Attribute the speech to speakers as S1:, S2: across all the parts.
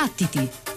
S1: Battiti!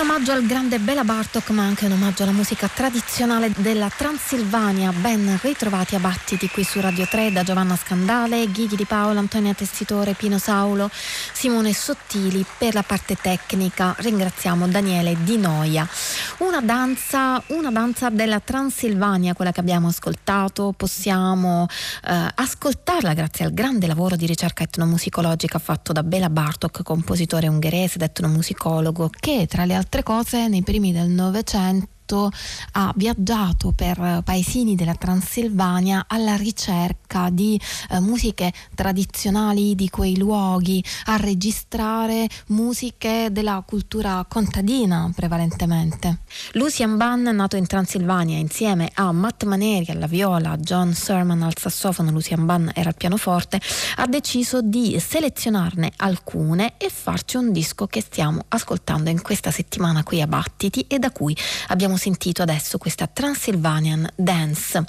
S2: Omaggio al grande Bela Bartok, ma anche un omaggio alla musica tradizionale della Transilvania. Ben ritrovati a battiti qui su Radio 3 da Giovanna Scandale, Ghighi di Paolo, Antonia Testitore, Pino Saulo, Simone Sottili per la parte tecnica. Ringraziamo Daniele Di Noia. Una danza, una danza della Transilvania, quella che abbiamo ascoltato, possiamo eh, ascoltarla grazie al grande lavoro di ricerca etnomusicologica fatto da Bela Bartok, compositore ungherese ed etnomusicologo, che tra le altre altre cose nei primi del Novecento ha viaggiato per paesini della Transilvania alla ricerca di eh, musiche tradizionali di quei luoghi, a registrare musiche della cultura contadina prevalentemente. Lucian Ban, nato in Transilvania insieme a Matt Maneri alla viola, John Sermon al sassofono, Lucian Ban era al pianoforte, ha deciso di selezionarne alcune e farci un disco che stiamo ascoltando in questa settimana qui a Battiti e da cui abbiamo abbiamo sentito adesso questa Transylvanian Dance.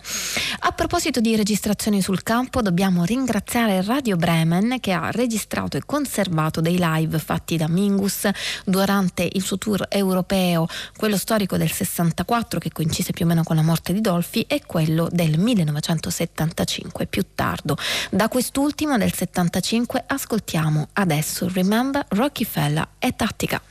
S2: A proposito di registrazioni sul campo, dobbiamo ringraziare Radio Bremen che ha registrato e conservato dei live fatti da Mingus durante il suo tour europeo, quello storico del 64 che coincise più o meno con la morte di Dolfi e quello del 1975 più tardo. Da quest'ultimo del 75 ascoltiamo adesso Remember Rockefeller e Tattica.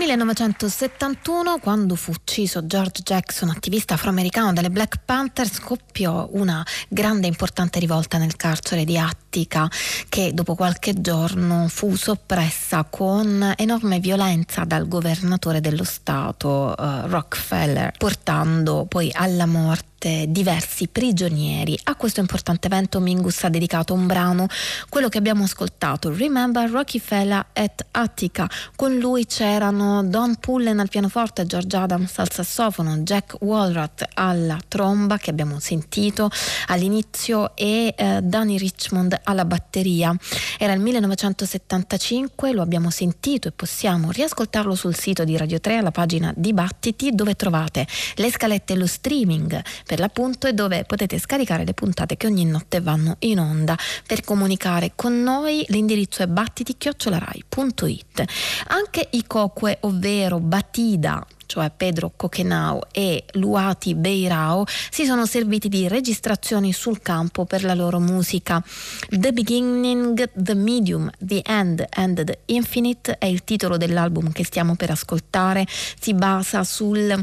S2: 1971, quando fu ucciso George Jackson, attivista afroamericano delle Black Panther, scoppiò una grande e importante rivolta nel carcere di Attica che dopo qualche giorno fu soppressa con enorme violenza dal governatore dello Stato uh, Rockefeller, portando poi alla morte diversi prigionieri. A questo importante evento Mingus ha dedicato un brano, quello che abbiamo ascoltato, Remember Rockefeller at Attica. Con lui c'erano Don Pullen al pianoforte, George Adams al sassofono, Jack Walrath alla tromba che abbiamo sentito all'inizio e eh, Danny Richmond alla batteria. Era il 1975, lo abbiamo sentito e possiamo riascoltarlo sul sito di Radio 3 alla pagina Dibattiti dove trovate le scalette e lo streaming per l'appunto e dove potete scaricare le puntate che ogni notte vanno in onda. Per comunicare con noi l'indirizzo è battiti-rai.it. Anche i coque, ovvero Batida, cioè Pedro Coquenau e Luati Beirao, si sono serviti di registrazioni sul campo per la loro musica. The Beginning, The Medium, The End and The Infinite è il titolo dell'album che stiamo per ascoltare, si basa sul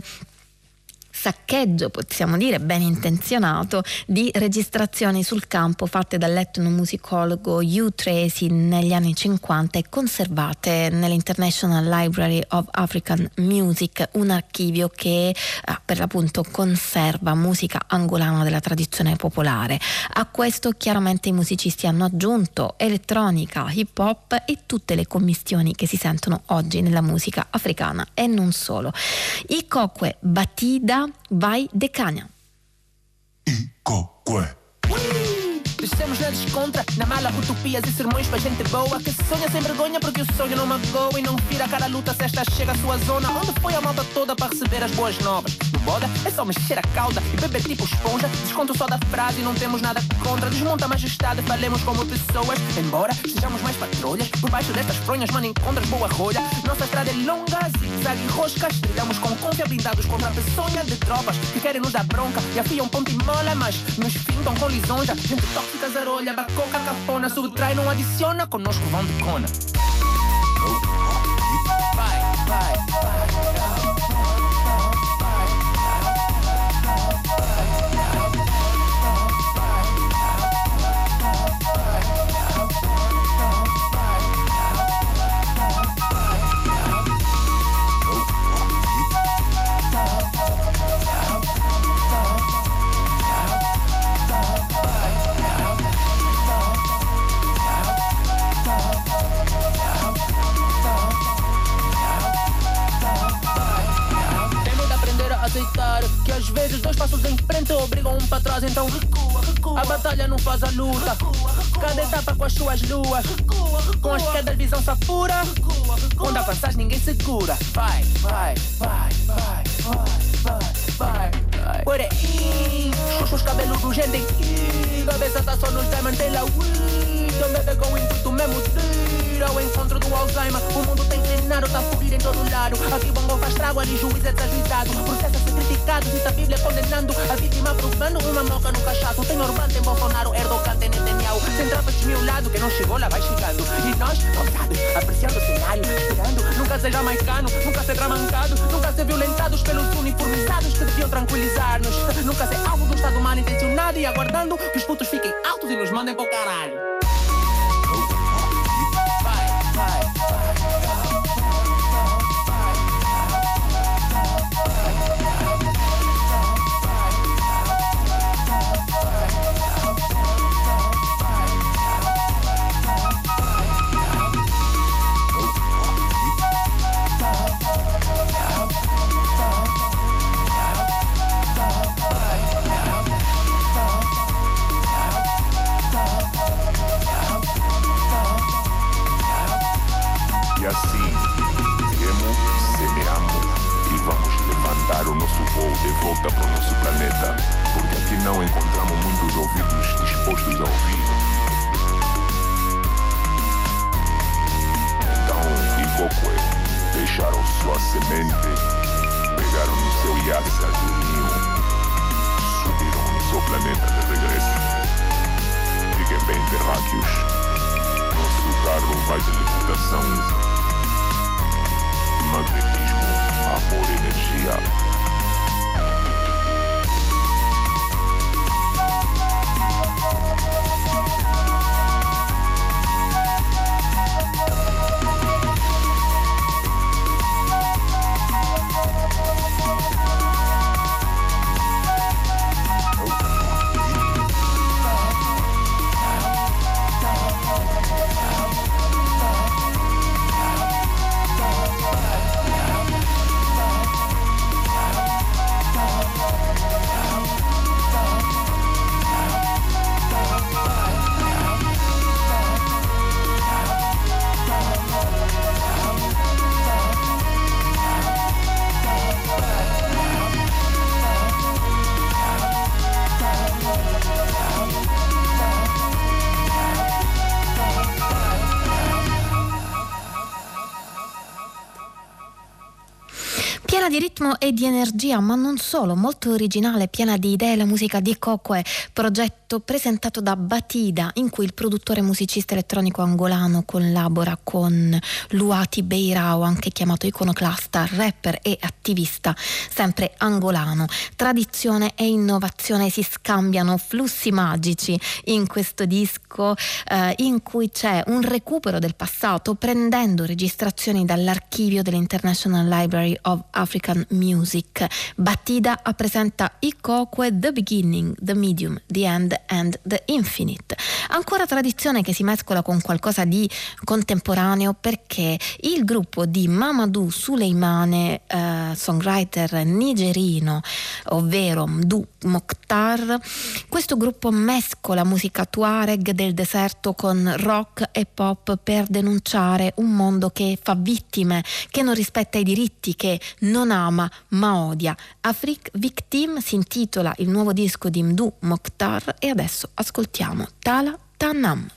S2: saccheggio, possiamo dire ben intenzionato, di registrazioni sul campo fatte dall'etnomusicologo Hugh Tracy negli anni 50 e conservate nell'International Library of African Music, un archivio che eh, per l'appunto conserva musica angolana della tradizione popolare. A questo chiaramente i musicisti hanno aggiunto elettronica, hip hop e tutte le commistioni che si sentono oggi nella musica africana e non solo. I Kokwe Batida vai Decania.
S3: Icocue. Descemos na descontra, na mala utopias e sermões para gente boa Que sonha sem vergonha porque o sonho não magoa E não vira cara luta se esta chega à sua zona Onde foi a malta toda para receber as boas novas? No boda é só mexer a cauda e beber tipo esponja Desconto só da frase e não temos nada contra Desmonta a majestade, falemos como pessoas Embora estejamos mais patrulhas Por baixo destas fronhas, mano, encontras boa rolha Nossa estrada é longa, zigue-zague e roscas Trilhamos com confia blindados contra a peçonha de tropas Que querem nos dar bronca e afiam ponto e mola Mas nos findam com lisonja Gente tóxica Ficas arolha, bacoca, cafona Subtrai, não adiciona, conosco vão de cona. Vai, vai, vai para trás, então recua, recua. A batalha não faz a luta. Cada etapa com as suas luas. Com as quedas, visão se apura. Quando avanças, ninguém segura. Vai, vai, vai, vai, vai, vai, vai. Por aí, os cabelos do gente. Cabeça tá só nos tem lá. Então bebe com o intuito mesmo de ir ao encontro do Alzheimer. O mundo tem treinado, tá fugir em todo lado. Aqui bongo faz trago, ali juiz é desajuizado. Processo a ser criticado, cita a Bíblia condenando. A vítima provando uma moca no cachaço. Tem Orbán, em Bolsonaro, Erdogan, tem Netanyahu. Sem tropas desmiolado, que não chegou lá vai chegando. E nós, ousados, apreciando o cenário, esperando. Nunca seja maicano, nunca seja mancado. Nunca ser violentados pelos uniformizados que deviam tranquilizar-nos. Nunca ser alvo do Estado mal intencionado e aguardando que os putos fiquem altos e nos mandem pro caralho.
S2: Di ritmo e di energia, ma non solo, molto originale, piena di idee, la musica di Coque, progetto presentato da Batida, in cui il produttore musicista elettronico angolano collabora con Luati Beirao, anche chiamato iconoclasta, rapper e attivista, sempre angolano. Tradizione e innovazione si scambiano flussi magici in questo disco eh, in cui c'è un recupero del passato prendendo registrazioni dall'archivio dell'International Library of African Music. Battida presenta Ikoque The Beginning, The Medium, The End and The Infinite. Ancora tradizione che si mescola con qualcosa di contemporaneo perché il gruppo di Mamadou Suleimane, eh, songwriter nigerino, ovvero Mdu Mokhtar, questo gruppo mescola musica tuareg del deserto con rock e pop per denunciare un mondo che fa vittime, che non rispetta i diritti, che non ama ma odia. Afrik Victim si intitola il nuovo disco di Mdu Mokhtar e adesso ascoltiamo Tala Tanam.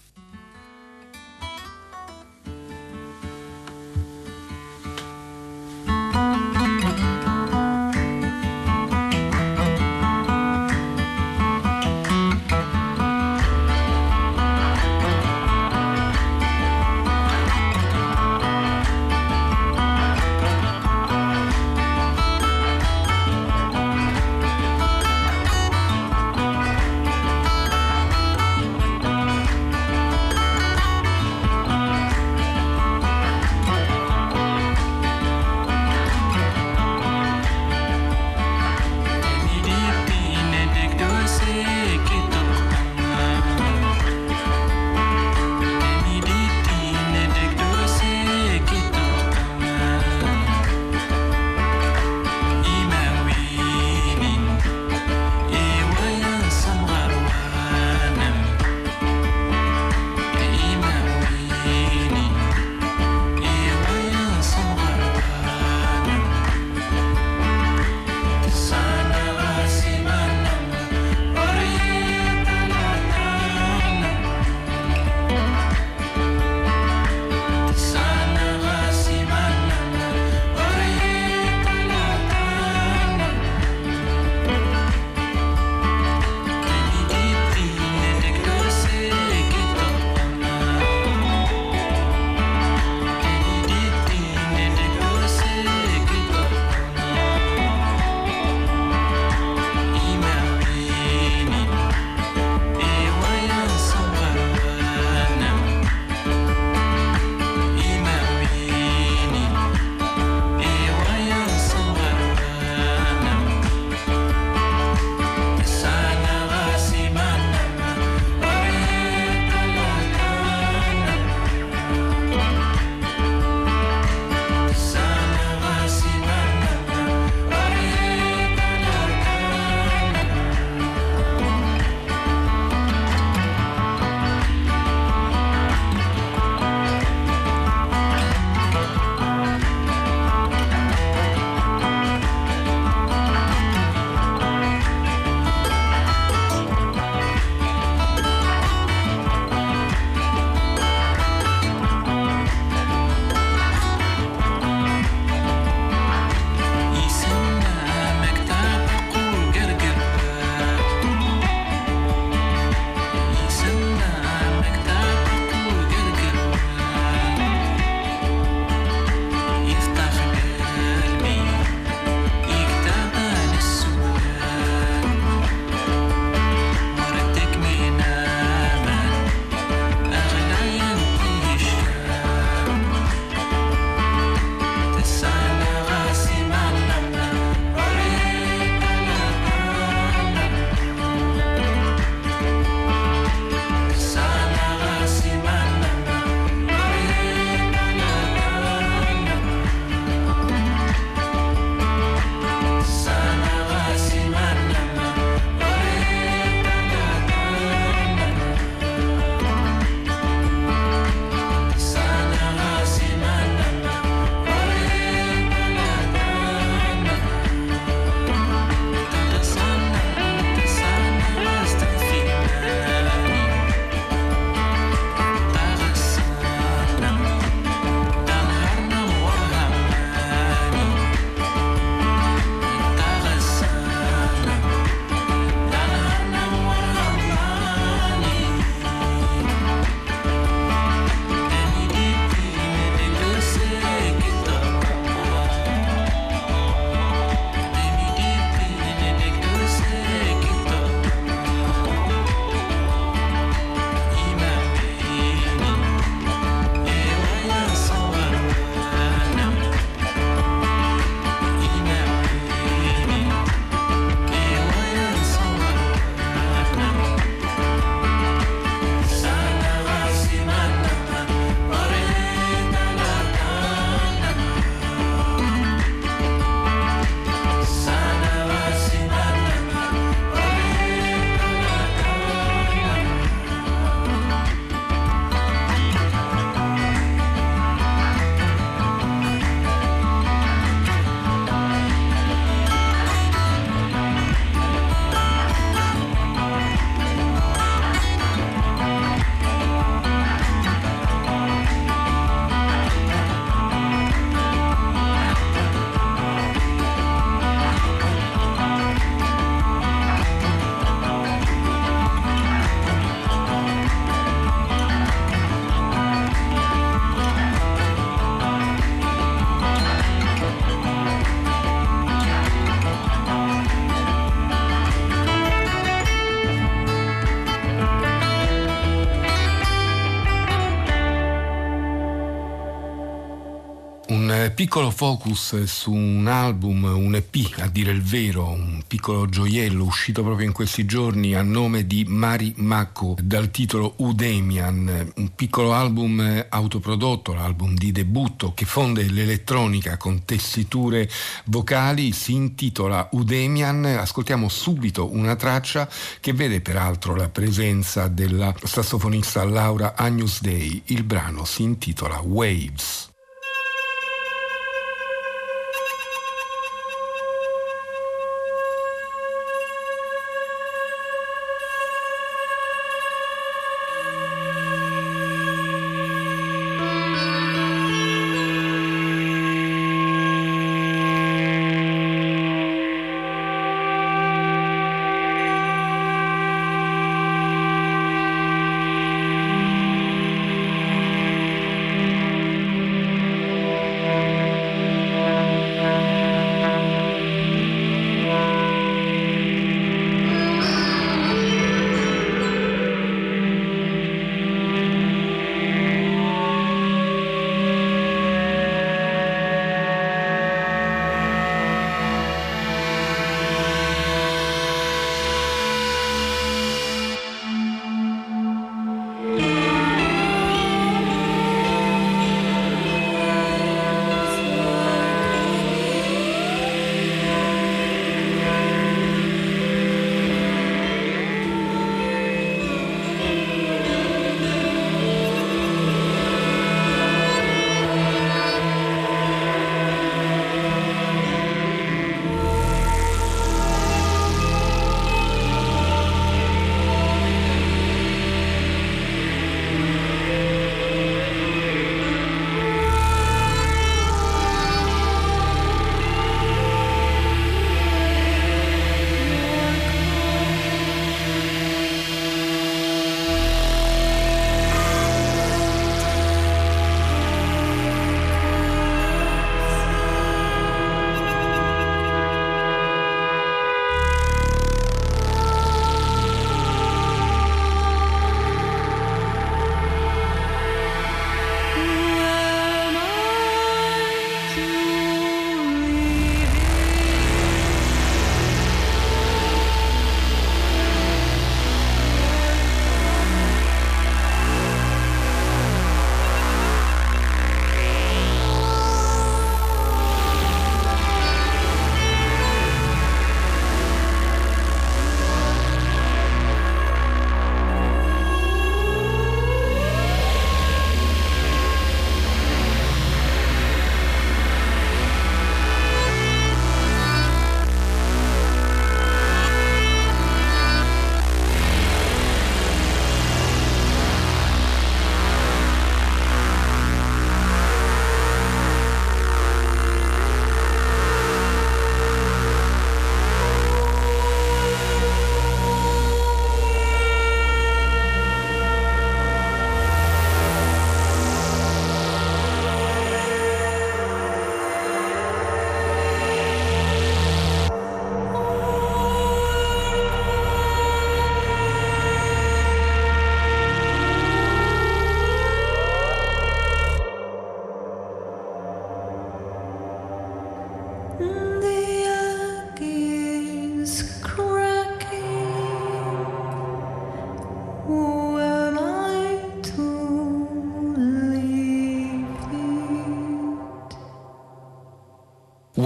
S4: Piccolo focus su un album, un EP a dire il vero, un piccolo gioiello uscito proprio in questi giorni a nome di Mari Mako dal titolo Udemian, un piccolo album autoprodotto, l'album di debutto che fonde l'elettronica con tessiture vocali, si intitola Udemian, ascoltiamo subito una traccia che vede peraltro la presenza della sassofonista Laura Agnus Dei, il brano si intitola Waves.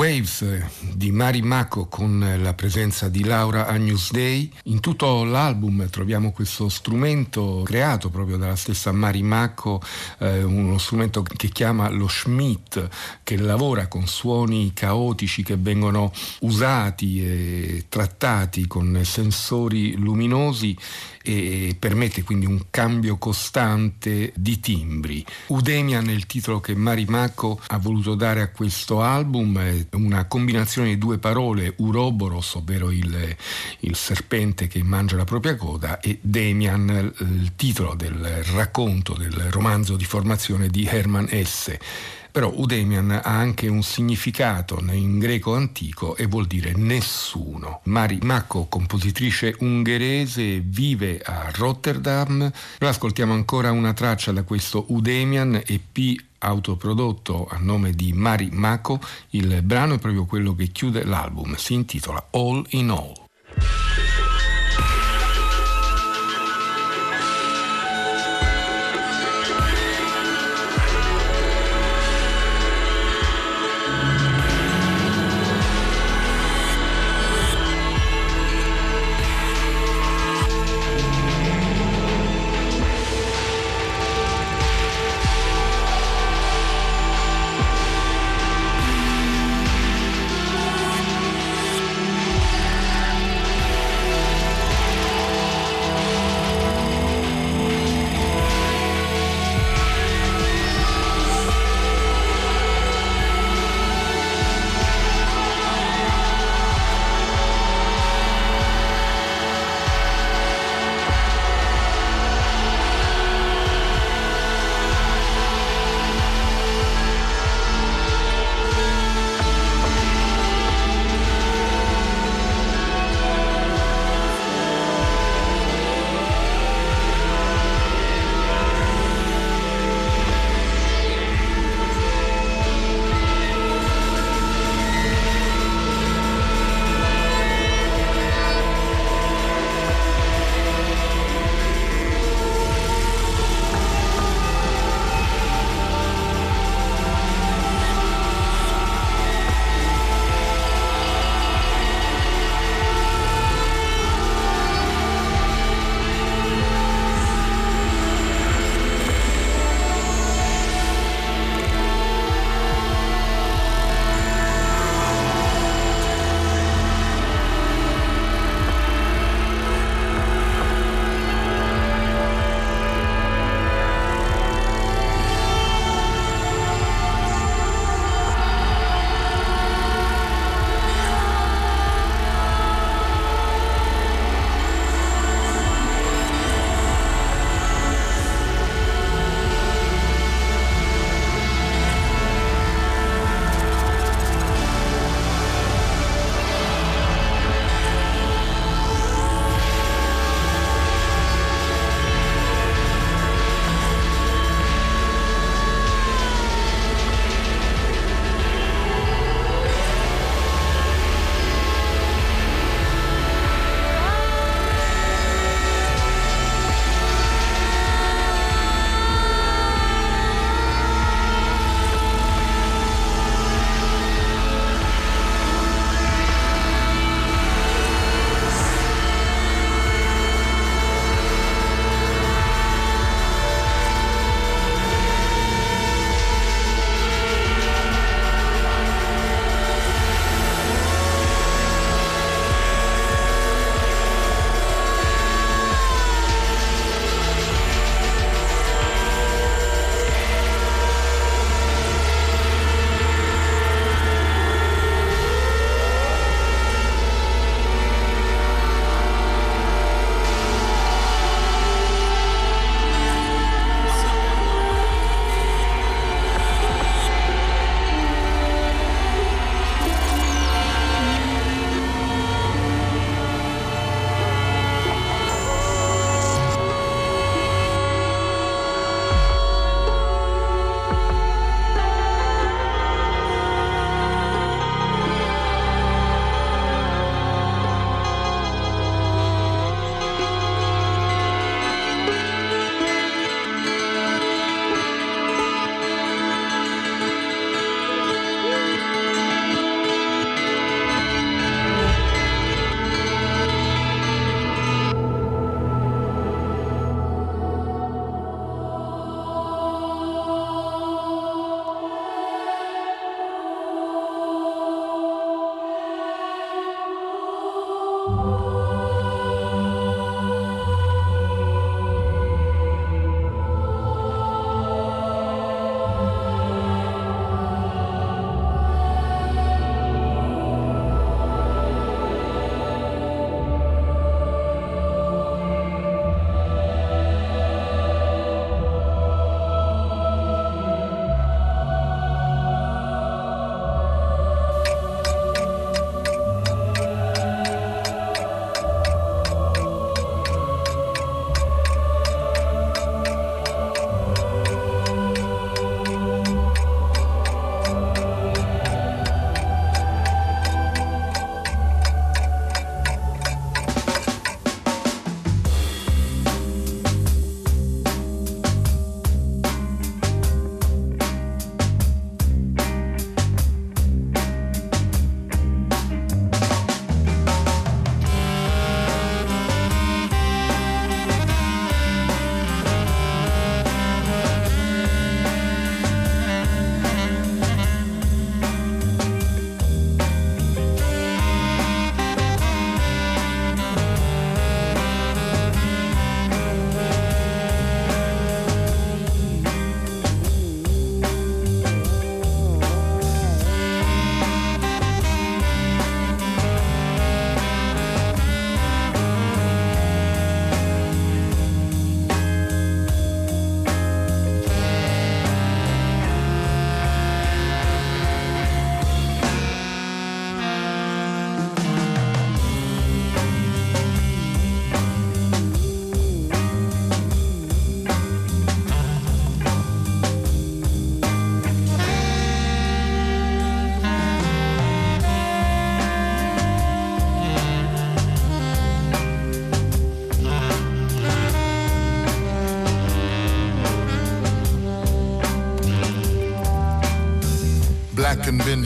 S4: Waves di Mari Mako con la presenza di Laura Agnus Dei. In tutto l'album troviamo questo strumento creato proprio dalla stessa Mari Mako, eh, uno strumento che chiama lo Schmidt, che lavora con suoni caotici che vengono usati e trattati con sensori luminosi e permette quindi un cambio costante di timbri. Udemian è il titolo che Mari Mako ha voluto dare a questo album, è una combinazione due parole, Uroboros, ovvero il, il serpente che mangia la propria coda, e Demian, il titolo del racconto, del romanzo di formazione di Hermann Hesse. Però Udemian ha anche un significato in greco antico e vuol dire nessuno. Mari Macco, compositrice ungherese, vive a Rotterdam. Noi ascoltiamo ancora una traccia da questo Udemian EP autoprodotto a nome di Mari Mako, il brano è proprio quello che chiude l'album, si intitola All in All.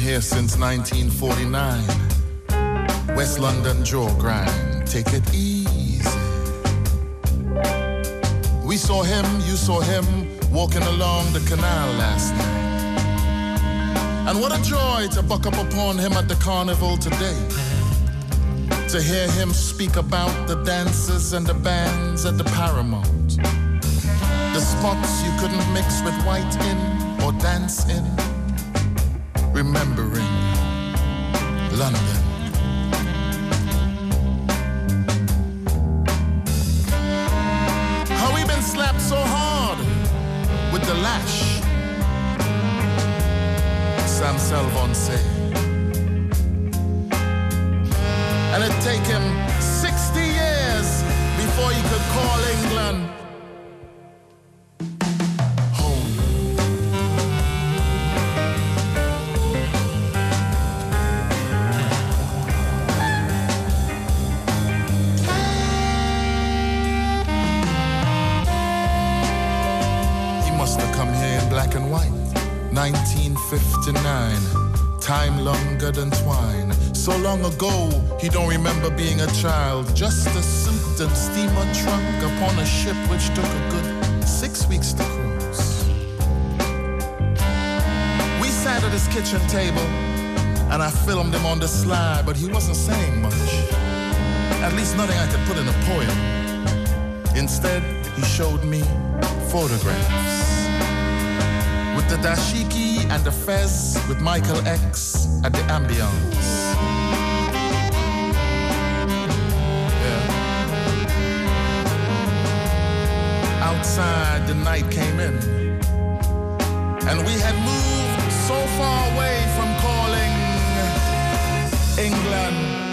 S5: Here since 1949. West London jaw grind, take it easy. We saw him, you saw him, walking along the canal last night. And what a joy to buck up upon him at the carnival today. To hear him speak about the dances and the bands at the Paramount. The spots you couldn't mix with white in or dance in. Remembering black and white. 1959, time longer than twine. So long ago, he don't remember being a child. Just a suit and steamer trunk upon a ship which took a good six weeks to cruise. We sat at his kitchen table, and I filmed him on the slide, but he wasn't saying much. At least nothing I could put in a poem. Instead, he showed me photographs the dashiki and the fez with Michael X at the ambience. Yeah. Outside, the night came in, and we had moved so far away from calling England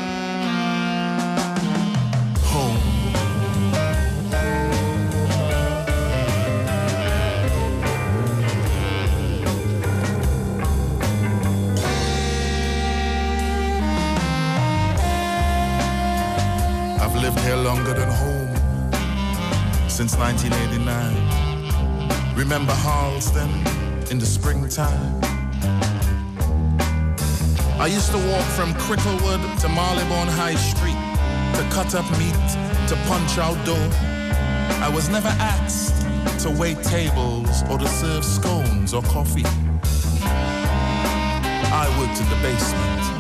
S5: longer than home since 1989. Remember Harlesden in the springtime? I used to walk from Cricklewood to Marylebone High Street to cut up meat, to punch out dough. I was never asked to wait tables or to serve scones or coffee. I worked in the basement.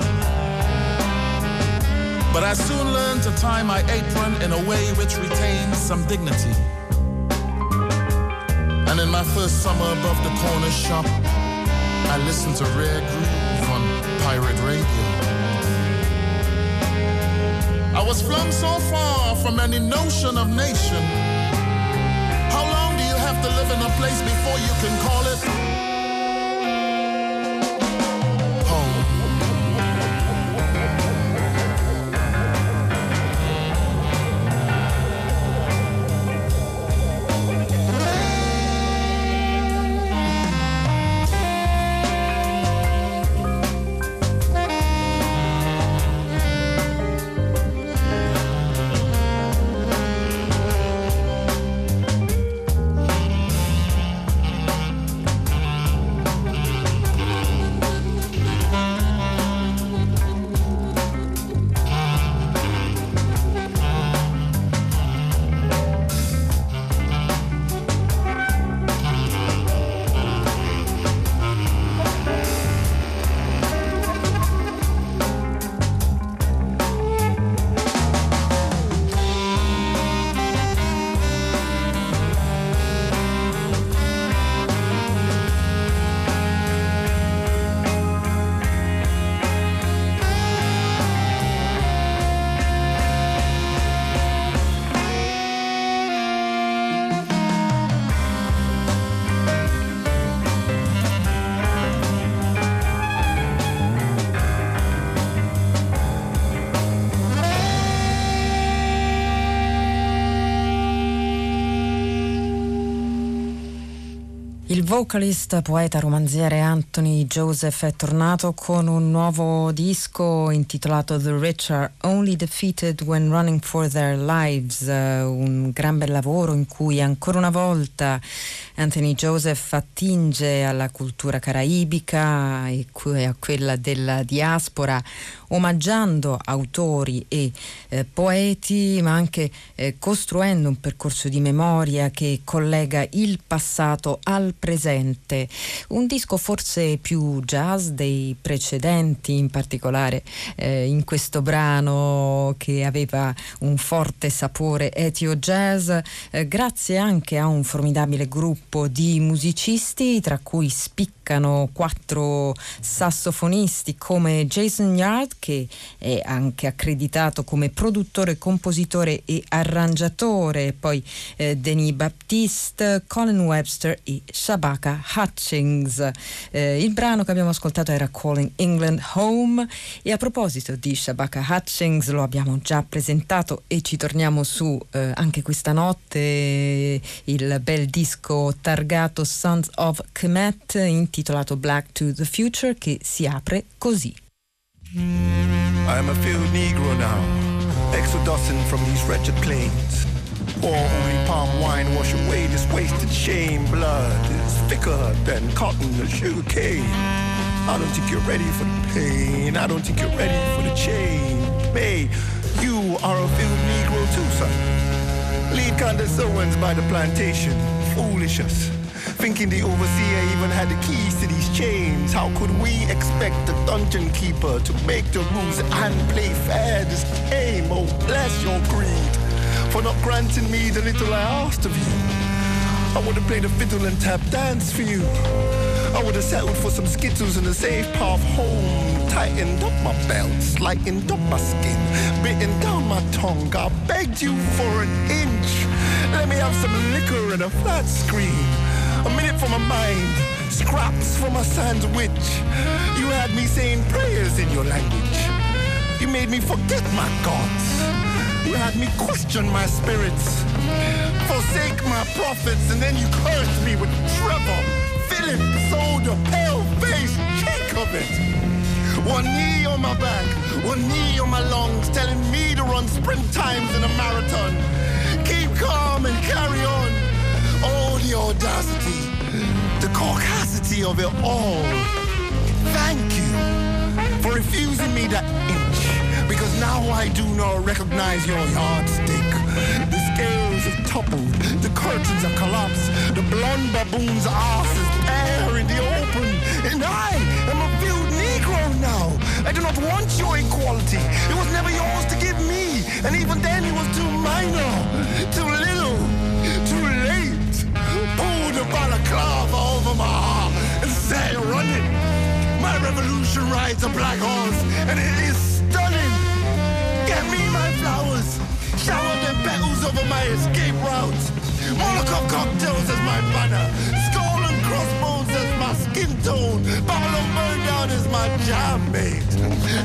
S5: But I soon learned to tie my apron in a way which retains some dignity. And in my first summer above the corner shop, I listened to Rare Groove on pirate radio. I was flung so far from any notion of nation. How long do you have to live in a place before you can call it
S6: vocalist, poeta, romanziere Anthony Joseph è tornato con un nuovo disco intitolato The Rich Are Only Defeated When Running for Their Lives, un gran bel lavoro in cui ancora una volta Anthony Joseph attinge alla cultura caraibica e a quella della diaspora, omaggiando autori e eh, poeti, ma anche eh, costruendo un percorso di memoria che collega il passato al presente. Un disco forse più jazz dei precedenti, in particolare eh, in questo brano che aveva un forte sapore etio jazz, eh, grazie anche a un formidabile gruppo di musicisti, tra cui spiccano quattro sassofonisti come Jason Yard, che è anche accreditato come produttore, compositore e arrangiatore, poi eh, Denis Baptiste, Colin Webster e Shabaka Hutchings. Eh, il brano che abbiamo ascoltato era Calling England Home e a proposito di Shabaka Hutchings lo abbiamo già presentato e ci torniamo su eh, anche questa notte il bel disco targato Sons of Kemet intitolato Black to the Future che si apre così.
S7: I am a field Negro now, exodusing from these wretched plains. Pour only palm wine wash away this wasted shame. Blood is thicker than cotton or sugar cane. I don't think you're ready for the pain. I don't think you're ready for the change. Hey, you are a field Negro too, son. Lead condescendants by the plantation. Foolish us. Thinking the overseer even had the keys to these chains. How could we expect the dungeon keeper to make the rules and play fair this game? Oh, bless your greed for not granting me the little I asked of you. I would have played a fiddle and tap dance for you. I would have settled for some skittles and a safe path home. Tightened up my belt, lightened up my skin, bitten down my tongue. I begged you for an inch. Let me have some liquor and a flat screen. A minute for my mind, scraps for my sandwich. You had me saying prayers in your language. You made me forget my gods. You had me question my spirits, forsake my prophets, and then you cursed me with Trevor, Philip, Soldier, Pale Face, Jacobit. One knee on my back, one knee on my lungs, telling me to run sprint times in a marathon. Keep calm and carry on. Oh, the audacity, the caucasity of it all. Thank you for refusing me that because now I do not recognize your yardstick. The scales have toppled, the curtains have collapsed, the blonde baboon's ass is bare in the open, and I am a field Negro now. I do not want your equality. It was never yours to give me, and even then it was too minor, too little, too late. Pull the balaclava over my heart and say running. My revolution rides a black horse, and it is. Get me my flowers. Shower them petals over my escape routes. Molotov cocktails as my banner. Skull and crossbones as my skin tone. Babylon burn down as my jam mate.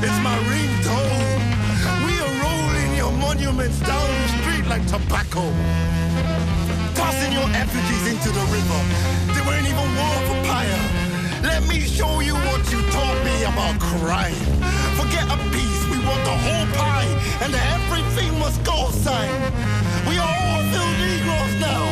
S7: It's my ringtone. We are rolling your monuments down the street like tobacco. Tossing your effigies into the river. They weren't even worth a pyre. Let me show you what you taught me about crime. Forget a piece, want the whole pie, and everything must go sign. We are all still Negroes now.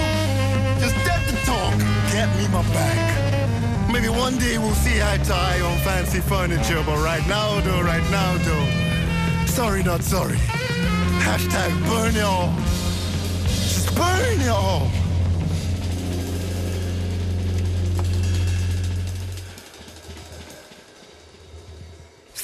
S7: Just dead to talk, get me my bag. Maybe one day we'll see eye to eye on fancy furniture, but right now, though, right now, though. Sorry, not sorry. Hashtag burn it all. Just burn it all.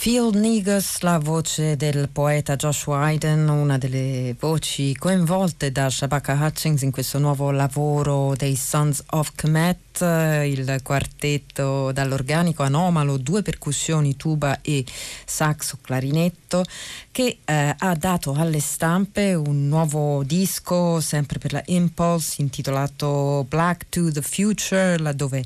S6: Field Negus, la voce del poeta Joshua Hayden, una delle voci coinvolte da Shabaka Hutchings in questo nuovo lavoro dei Sons of Kemet, il quartetto dall'organico anomalo, due percussioni, tuba e saxo clarinetto, che eh, ha dato alle stampe un nuovo disco sempre per la Impulse intitolato Black to the Future, laddove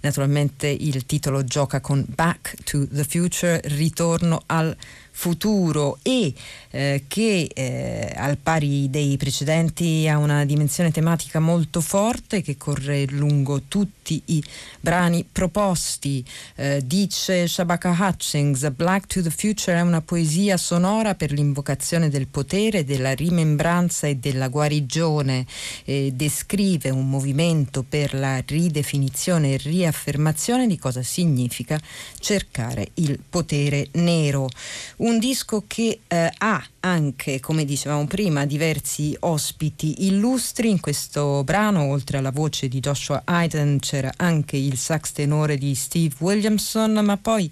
S6: Naturalmente il titolo gioca con Back to the Future, ritorno al futuro e eh, che eh, al pari dei precedenti ha una dimensione tematica molto forte che corre lungo tutti i brani proposti. Eh, dice Shabaka Hutchings, Black to the Future è una poesia sonora per l'invocazione del potere, della rimembranza e della guarigione. descrive un movimento per la ridefinizione e riaffermazione di cosa significa cercare il potere nero. Un disco che eh, ha anche, come dicevamo prima, diversi ospiti illustri. In questo brano, oltre alla voce di Joshua Hayden, c'era anche il sax tenore di Steve Williamson, ma poi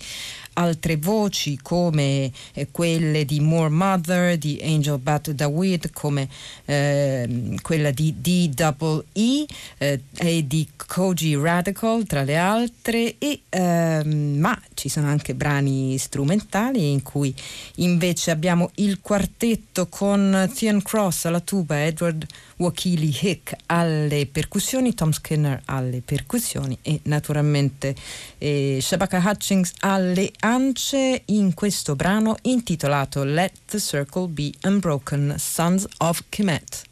S6: altre voci come eh, quelle di More Mother, di Angel Bat Dawid, come eh, quella di DWE eh, e di Koji Radical tra le altre, e, ehm, ma ci sono anche brani strumentali in cui invece abbiamo il quartetto con Theon Cross alla tuba, Edward Wakili Hick alle percussioni, Tom Skinner alle percussioni e naturalmente eh, Shabaka Hutchings alle ance in questo brano intitolato Let the Circle Be Unbroken, Sons of Kemet.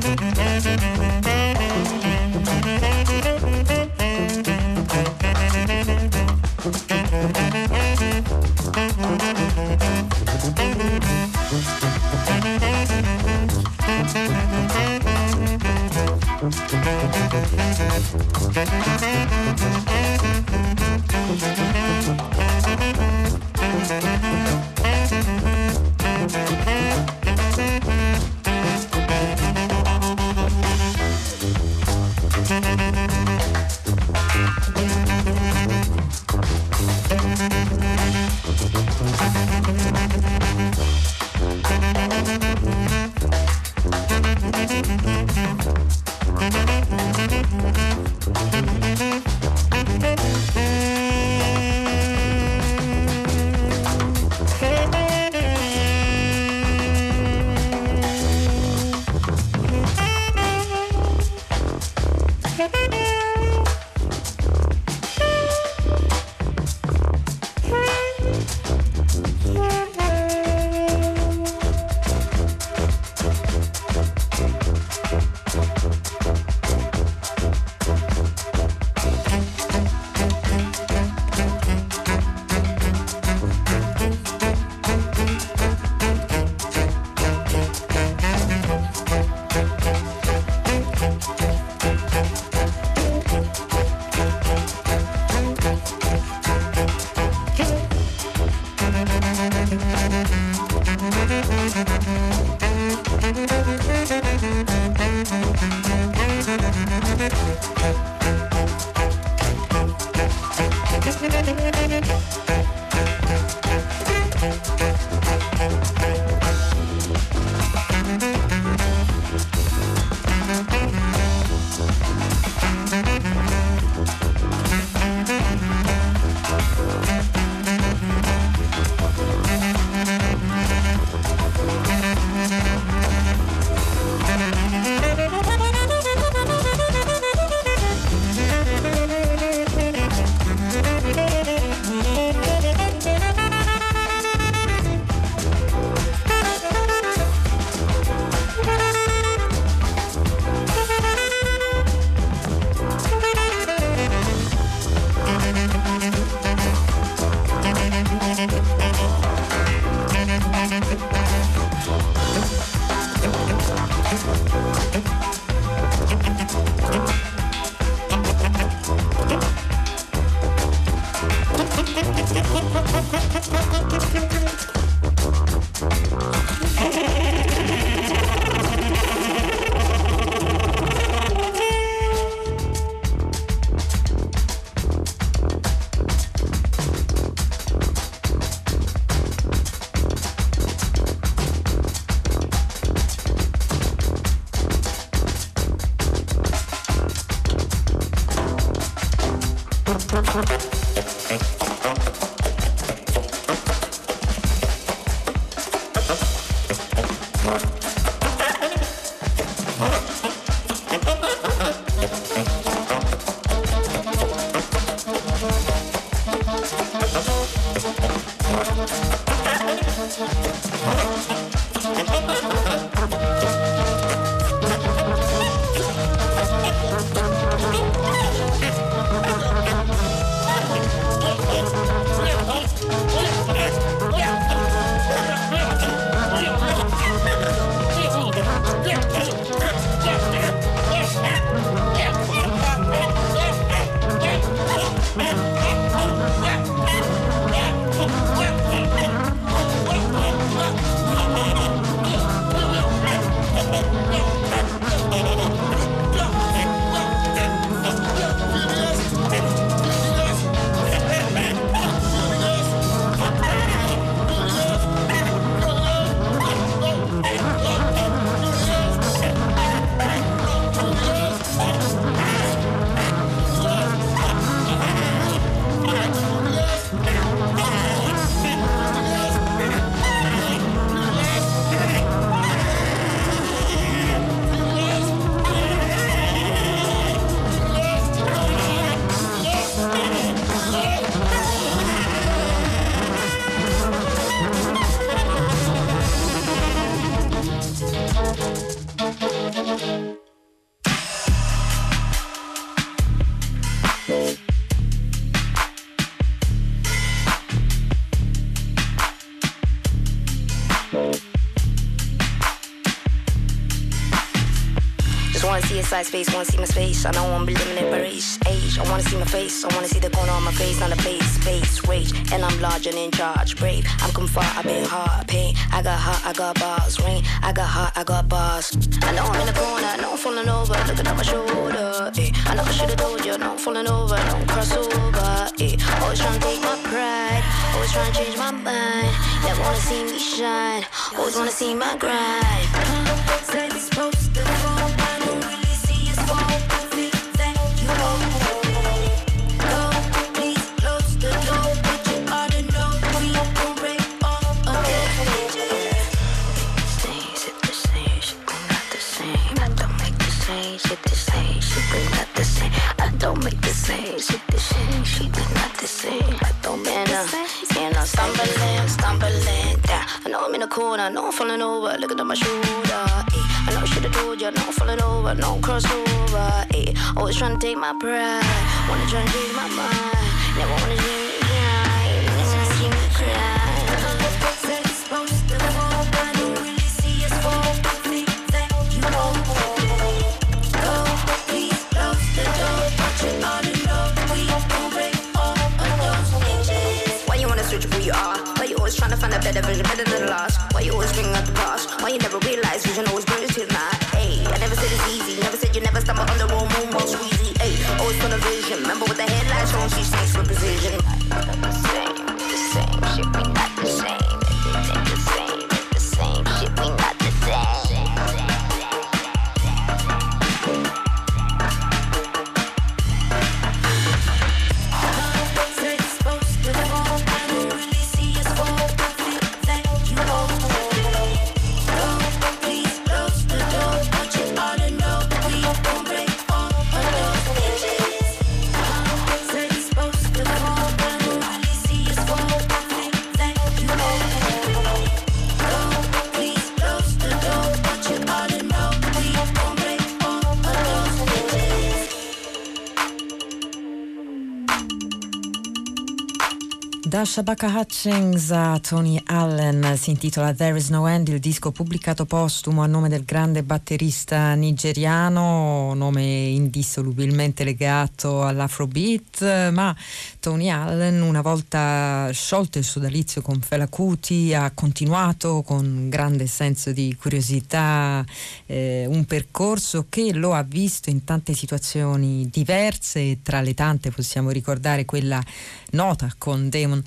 S8: Thank size face, wanna see my space. I know I'm limited by race, age. I wanna see my face, I wanna see the corner on my face, not a face, face, rage. And I'm large and in charge, brave. I'm come far, I've been hard, pain. I got hot, I got bars, rain. I got hot, I got bars. I know I'm in the corner, I know I'm falling over, looking at my shoulder. Eh. I know I should've told you, no I'm falling over, don't cross over. Eh. Always trying to take my pride, always trying to change my mind. Never wanna see me shine, always wanna see my grind. Say supposed to fall. Corner, no falling over, looking at my shoulder. Eh. I know I should've told you, no falling over, no crossover. Eh. Always trying to take my pride, wanna try and change my mind. Never wanna see me cry, never wanna see me cry. Find a better version, better than the last. Why you always bring up the past? Why you never realize vision always
S6: Da Shabaka Hutchings a Tony Allen si intitola There is no end, il disco pubblicato postumo a nome del grande batterista nigeriano, nome indissolubilmente legato all'Afrobeat, ma Tony Allen una volta sciolto il sodalizio con Fela Kuti ha continuato con grande senso di curiosità eh, un percorso che lo ha visto in tante situazioni diverse, tra le tante possiamo ricordare quella nota con Damon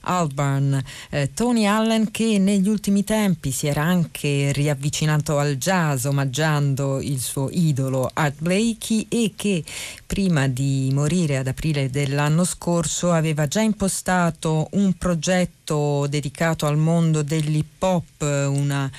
S6: Albarn. Eh, Tony Allen che negli ultimi tempi si era anche riavvicinato al jazz omaggiando il suo idolo Art Blakey e che prima di morire ad aprile dell'anno scorso aveva già impostato un progetto dedicato al mondo dell'hip hop, un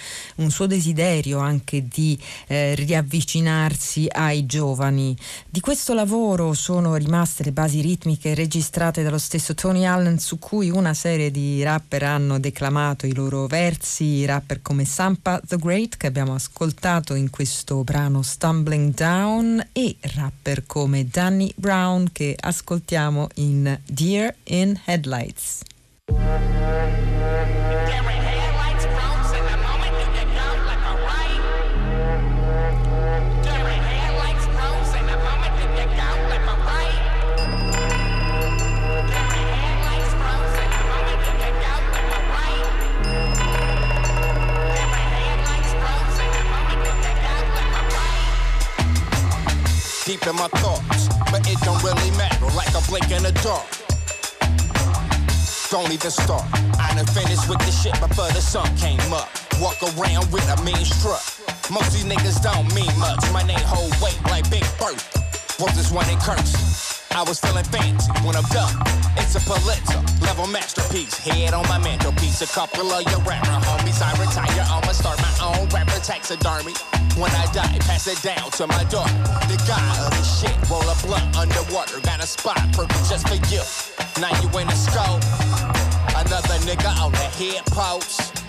S6: suo desiderio anche di eh, riavvicinarsi ai giovani. Di questo lavoro sono rimaste le basi ritmiche registrate dallo stesso Tony Allen su cui una serie di rapper hanno declamato i loro versi, rapper come Sampa the Great che abbiamo ascoltato in questo brano Stumbling Down e rapper come Danny Brown che ascoltiamo in Deer in Headlights.
S9: Deep in my thoughts, but it don't really matter, like a blink in the dark. Don't even start. I done finished with the shit before the sun came up. Walk around with a mean strut. Most these niggas don't mean much. My name hold weight like Big this one in curse? I was feeling fancy when I'm done. It's a Pulitzer level masterpiece. Head on my mantelpiece. A couple of your rapper homies. I retire. I'ma start my own rapper taxidermy. When I die, pass it down to my daughter. The guy of the shit. Roll a blunt underwater. Got a spot perfect just for you. Now you in the scope. Another nigga on the head post.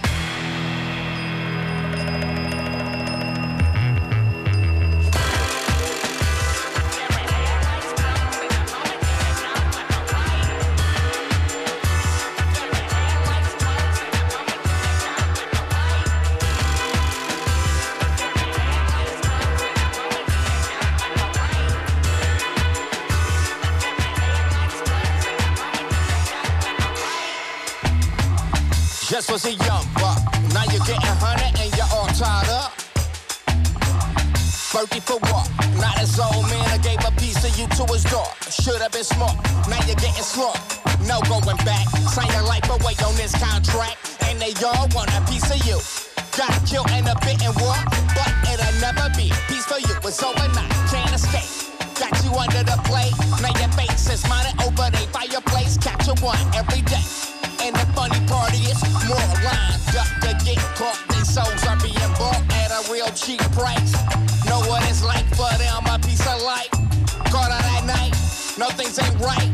S9: Was a young buck. Now you're getting hundred and you're all tied up. Berkey for what? Not as old man, I gave a piece of you to his daughter. Should have been smart. Now you're getting smart. No going back. Sign your life away on this contract. And they all want a piece of you. Got killed in a bit and war, but it'll never be. Peace for you, it's overnight. Can't escape. Got you under the plate. Now your face is mounted over the fireplace. Capture one every day. And the funny part is, more lined up to get caught. These souls are being bought at a real cheap price. Know what it's like for them, a piece of light. Caught out at night, no things ain't right.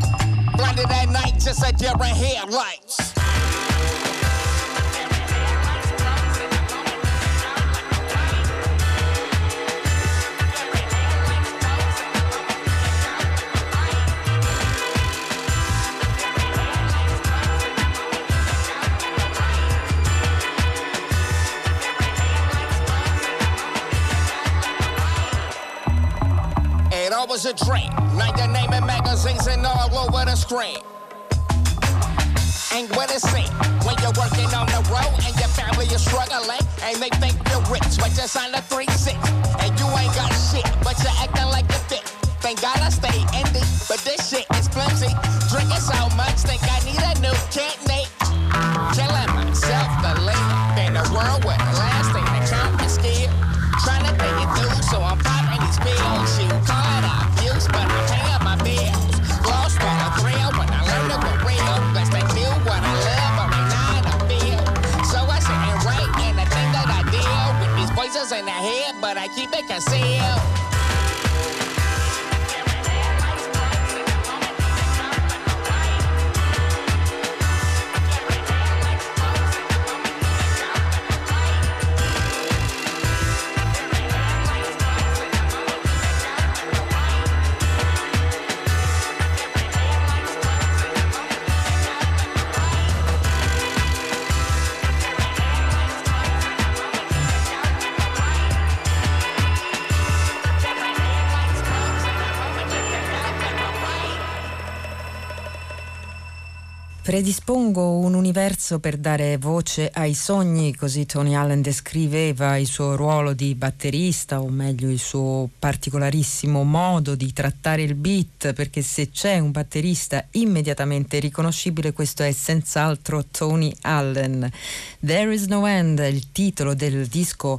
S9: Blinded at night, just a different headlights. The. Ain't what it seems when you're working on the road and your family is struggling and they think you're rich, but you're signed a three six and you ain't got shit, but you're acting like a fit. Thank God I I can see you.
S6: Predispongo un universo per dare voce ai sogni, così Tony Allen descriveva il suo ruolo di batterista, o meglio il suo particolarissimo modo di trattare il beat, perché se c'è un batterista immediatamente riconoscibile, questo è senz'altro Tony Allen. There is no end, il titolo del disco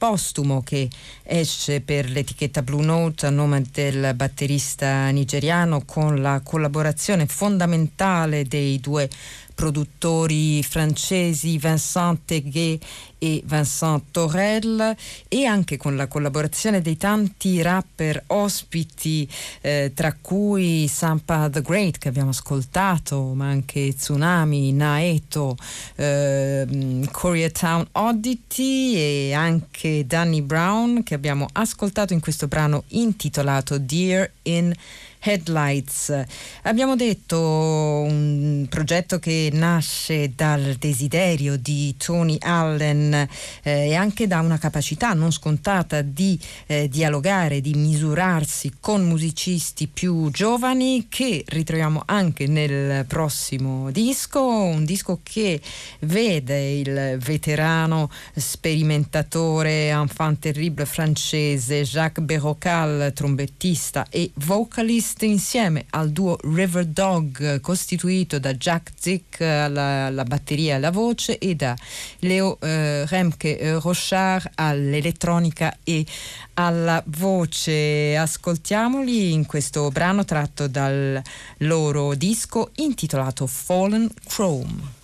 S6: postumo che esce per l'etichetta Blue Note a nome del batterista nigeriano con la collaborazione fondamentale dei due produttori francesi Vincent Teguet e Vincent Torel e anche con la collaborazione dei tanti rapper ospiti eh, tra cui Sampa the Great che abbiamo ascoltato ma anche Tsunami, Naeto, eh, Koreatown Oddity e anche Danny Brown che abbiamo ascoltato in questo brano intitolato Dear in Headlights. Abbiamo detto un progetto che nasce dal desiderio di Tony Allen eh, e anche da una capacità non scontata di eh, dialogare, di misurarsi con musicisti più giovani che ritroviamo anche nel prossimo disco, un disco che vede il veterano sperimentatore enfant terrible francese Jacques Berrocal, trombettista e vocalist queste insieme al duo River Dog costituito da Jack Zick alla, alla batteria e alla voce e da Leo eh, Remke eh, Rochard all'elettronica e alla voce. Ascoltiamoli in questo brano tratto dal loro disco intitolato Fallen Chrome.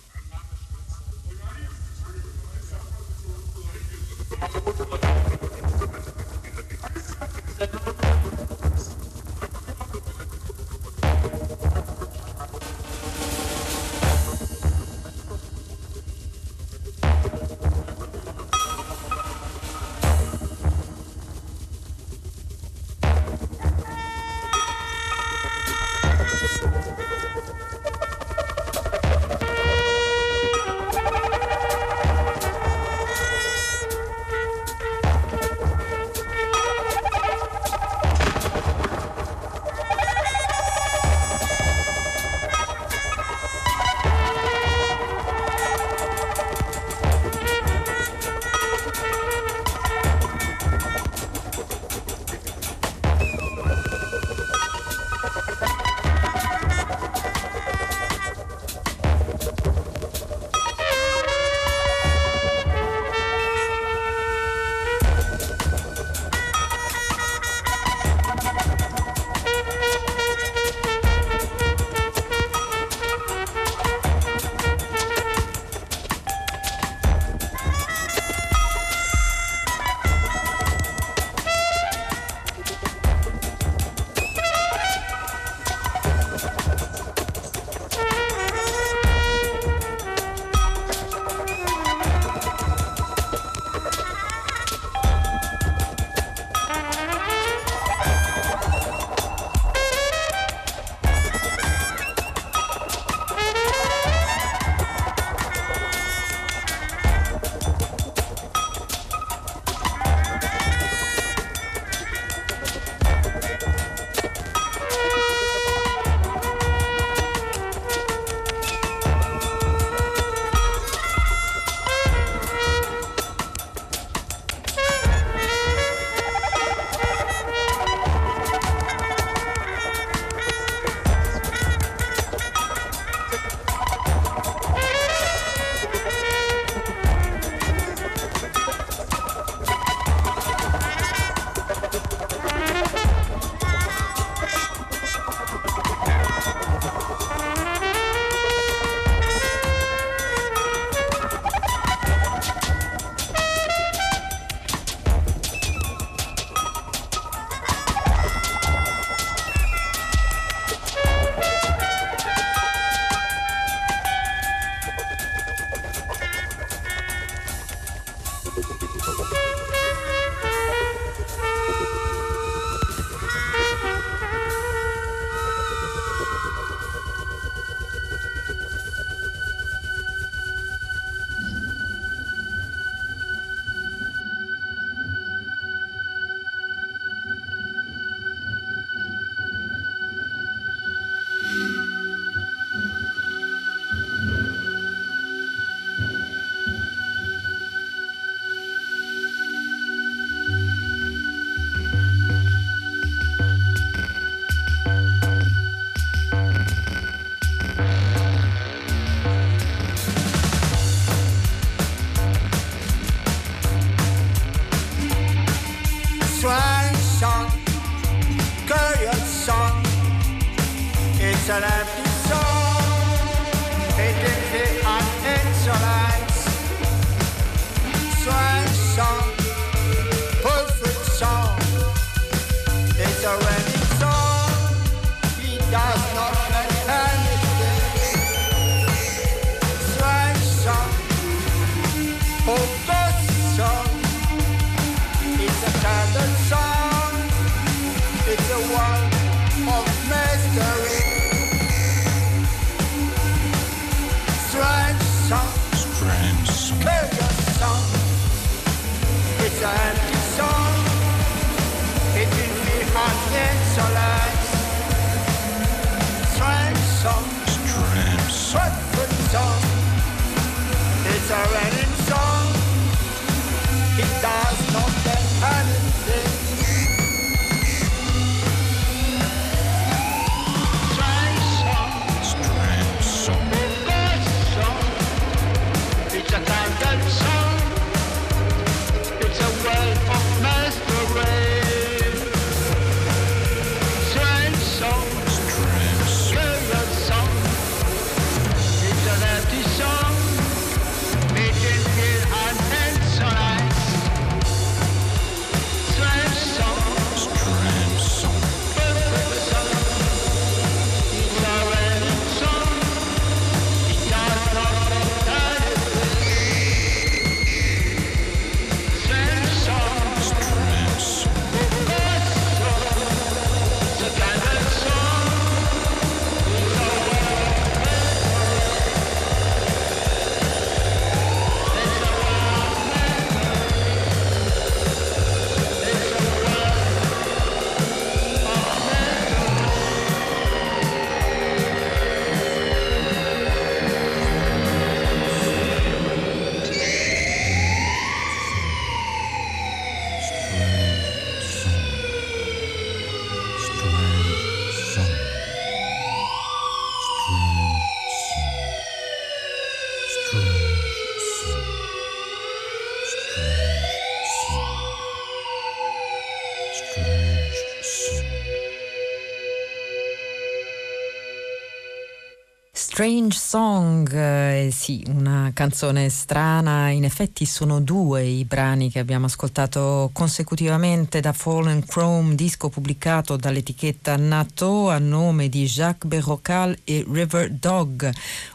S6: Strange Song, eh, sì, una canzone strana, in effetti sono due i brani che abbiamo ascoltato consecutivamente da Fallen Chrome, disco pubblicato dall'etichetta Nato a nome di Jacques Berrocal e River Dog,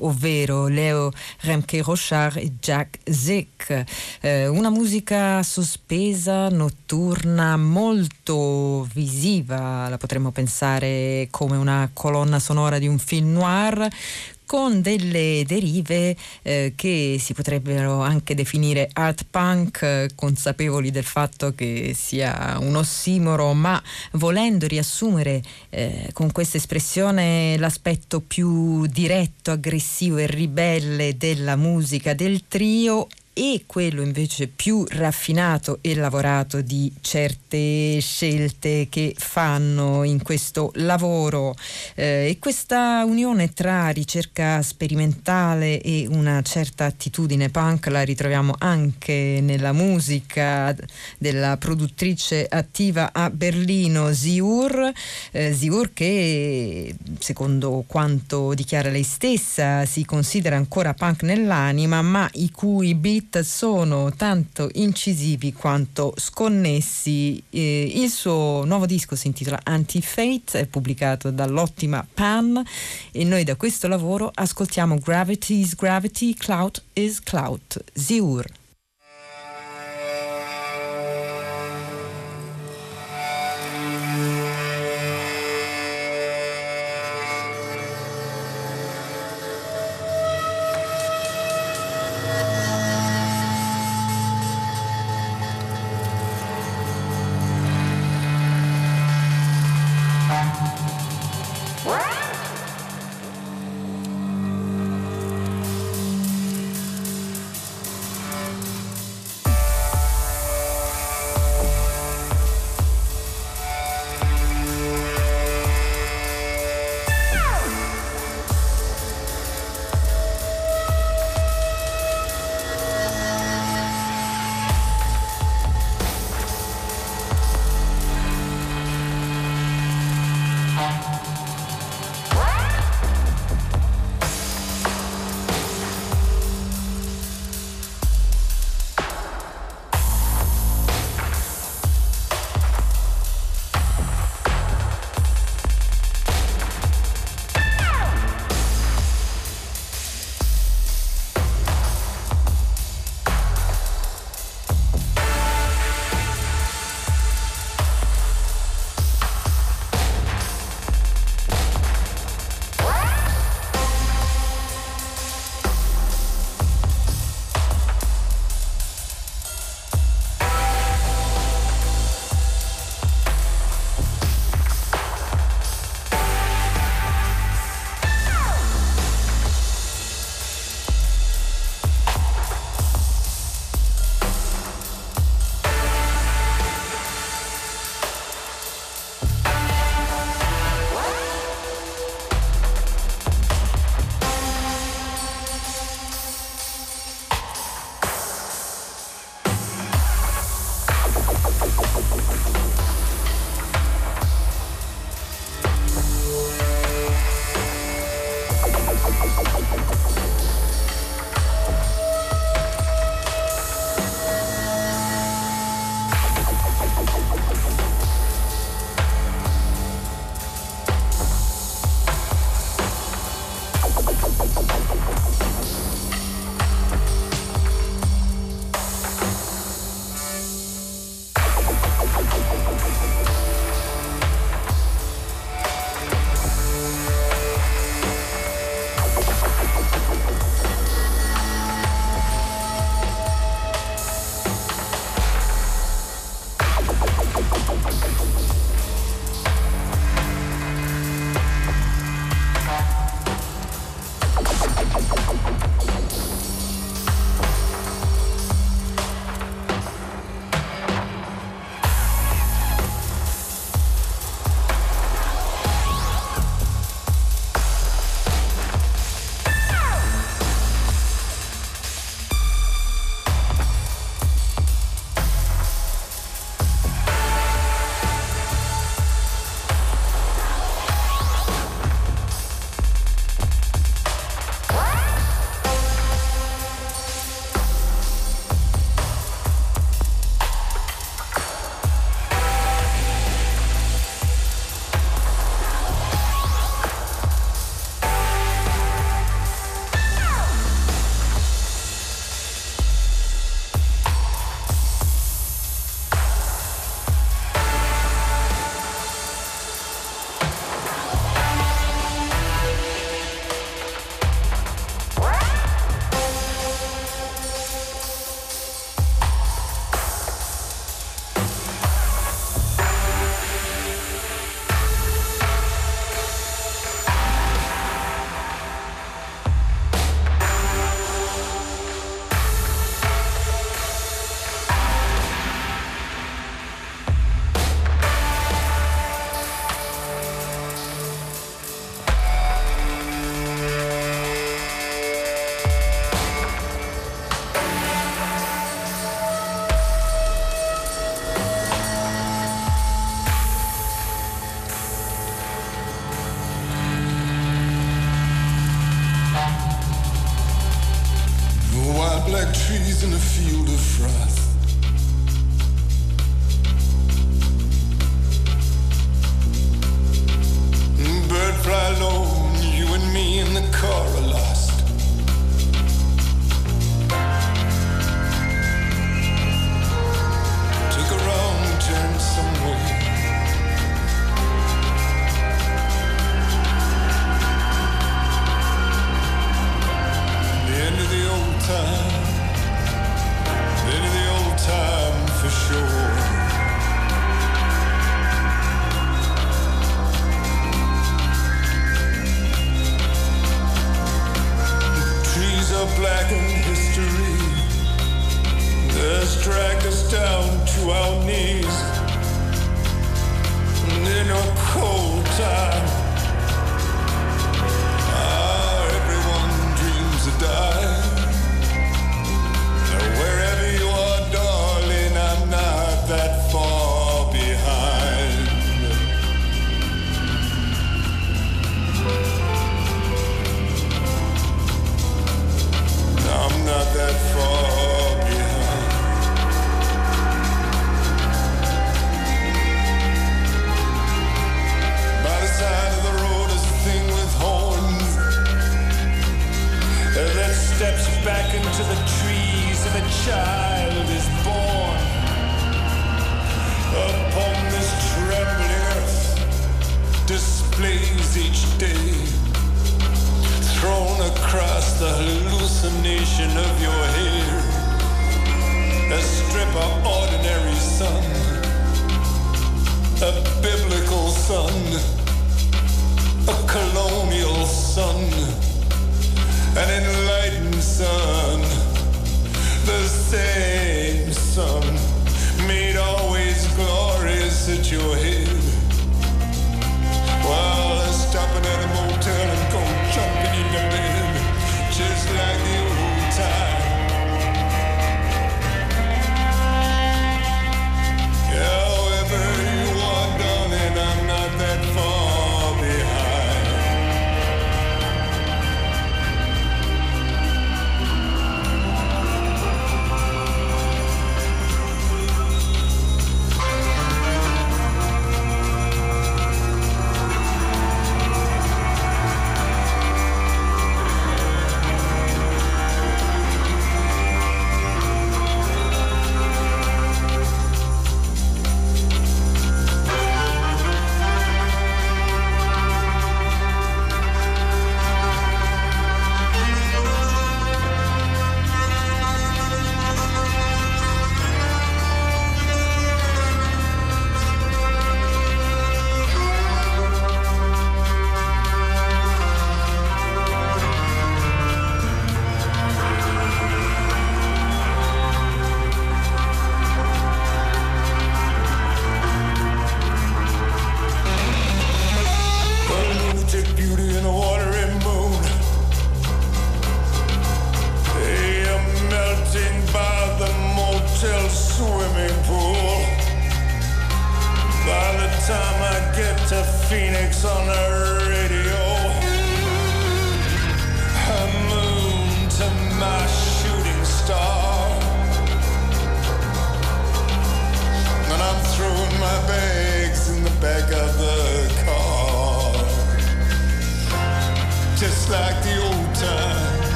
S6: ovvero Leo Remke Rochard e Jack Zick. Eh, una musica sospesa, notturna, molto visiva, la potremmo pensare come una colonna sonora di un film noir con delle derive eh, che si potrebbero anche definire art punk, eh, consapevoli del fatto che sia un ossimoro, ma volendo riassumere eh, con questa espressione l'aspetto più diretto, aggressivo e ribelle della musica del trio e quello invece più raffinato e lavorato di certe scelte che fanno in questo lavoro. Eh, e questa unione tra ricerca sperimentale e una certa attitudine punk la ritroviamo anche nella musica della produttrice attiva a Berlino Ziur, eh, Ziur che secondo quanto dichiara lei stessa si considera ancora punk nell'anima ma i cui beat hit sono tanto incisivi quanto sconnessi. Eh, il suo nuovo disco si intitola Anti-Fate, è pubblicato dall'ottima Pan e noi da questo lavoro ascoltiamo Gravity is Gravity, Cloud is Cloud, Ziur.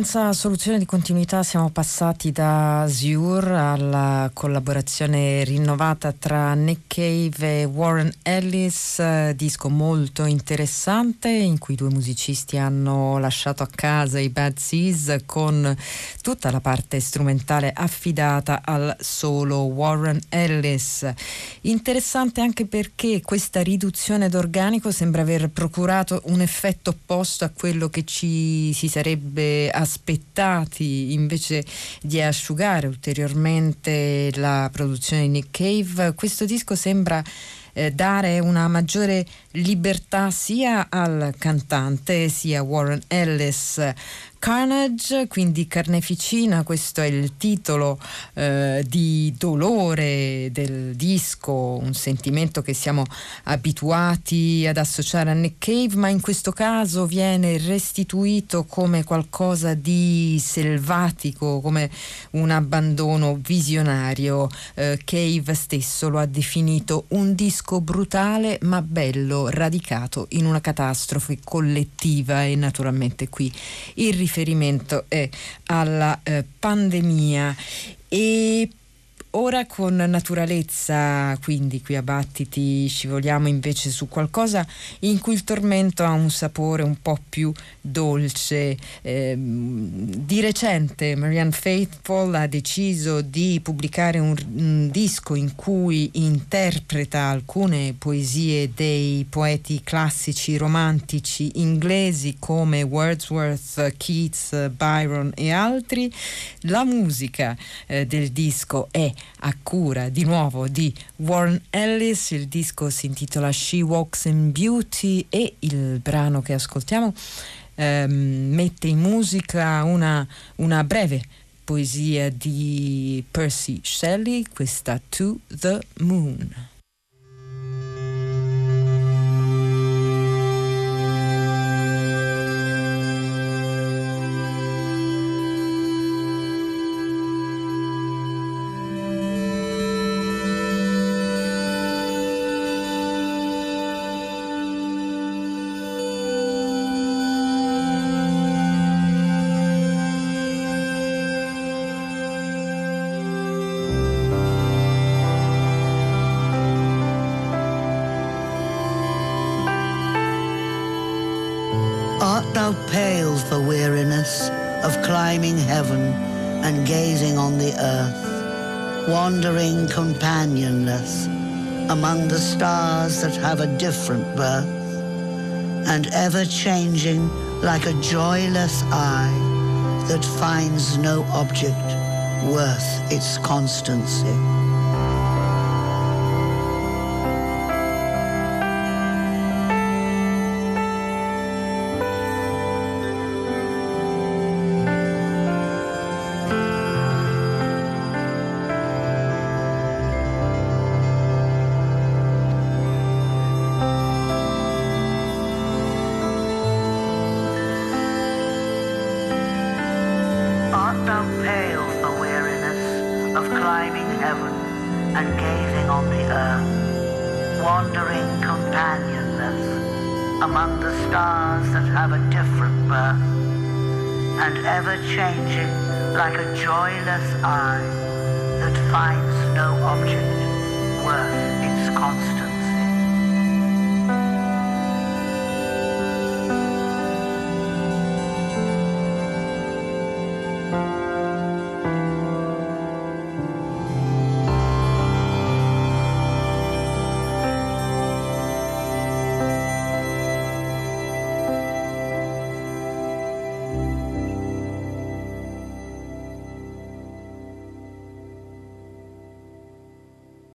S6: Senza soluzione di continuità siamo passati da Azure alla collaborazione rinnovata tra Nick Cave e Warren Ellis, disco molto interessante in cui i due musicisti hanno lasciato a casa i Bad Seas con tutta la parte strumentale affidata al solo Warren Ellis. Interessante anche perché questa riduzione d'organico sembra aver procurato un effetto opposto a quello che ci si sarebbe aspettati invece di asciugare ulteriormente la produzione di Nick Cave. Questo disco sembra eh, dare una maggiore libertà sia al cantante sia a Warren Ellis Carnage, quindi carneficina, questo è il titolo eh, di dolore del disco, un sentimento che siamo abituati ad associare a Nick Cave, ma in questo caso viene restituito come qualcosa di selvatico, come un abbandono visionario. Eh, Cave stesso lo ha definito un disco brutale ma bello, radicato in una catastrofe collettiva e naturalmente qui il riferimento è alla eh, pandemia. E Ora con naturalezza, quindi qui a Battiti scivoliamo invece su qualcosa in cui il tormento ha un sapore un po' più dolce. Eh, di recente Marianne Faithful ha deciso di pubblicare un, un, disco in cui interpreta alcune poesie dei poeti classici romantici inglesi come Wordsworth, Keats, Byron e altri. La musica eh, del disco è a cura di nuovo di Warren Ellis, il disco si intitola She Walks in Beauty e il brano che ascoltiamo ehm, mette in musica una, una breve poesia di Percy Shelley, questa To the Moon.
S10: Companionless among the stars that have a different birth, and ever changing like a joyless eye that finds no object worth its constancy.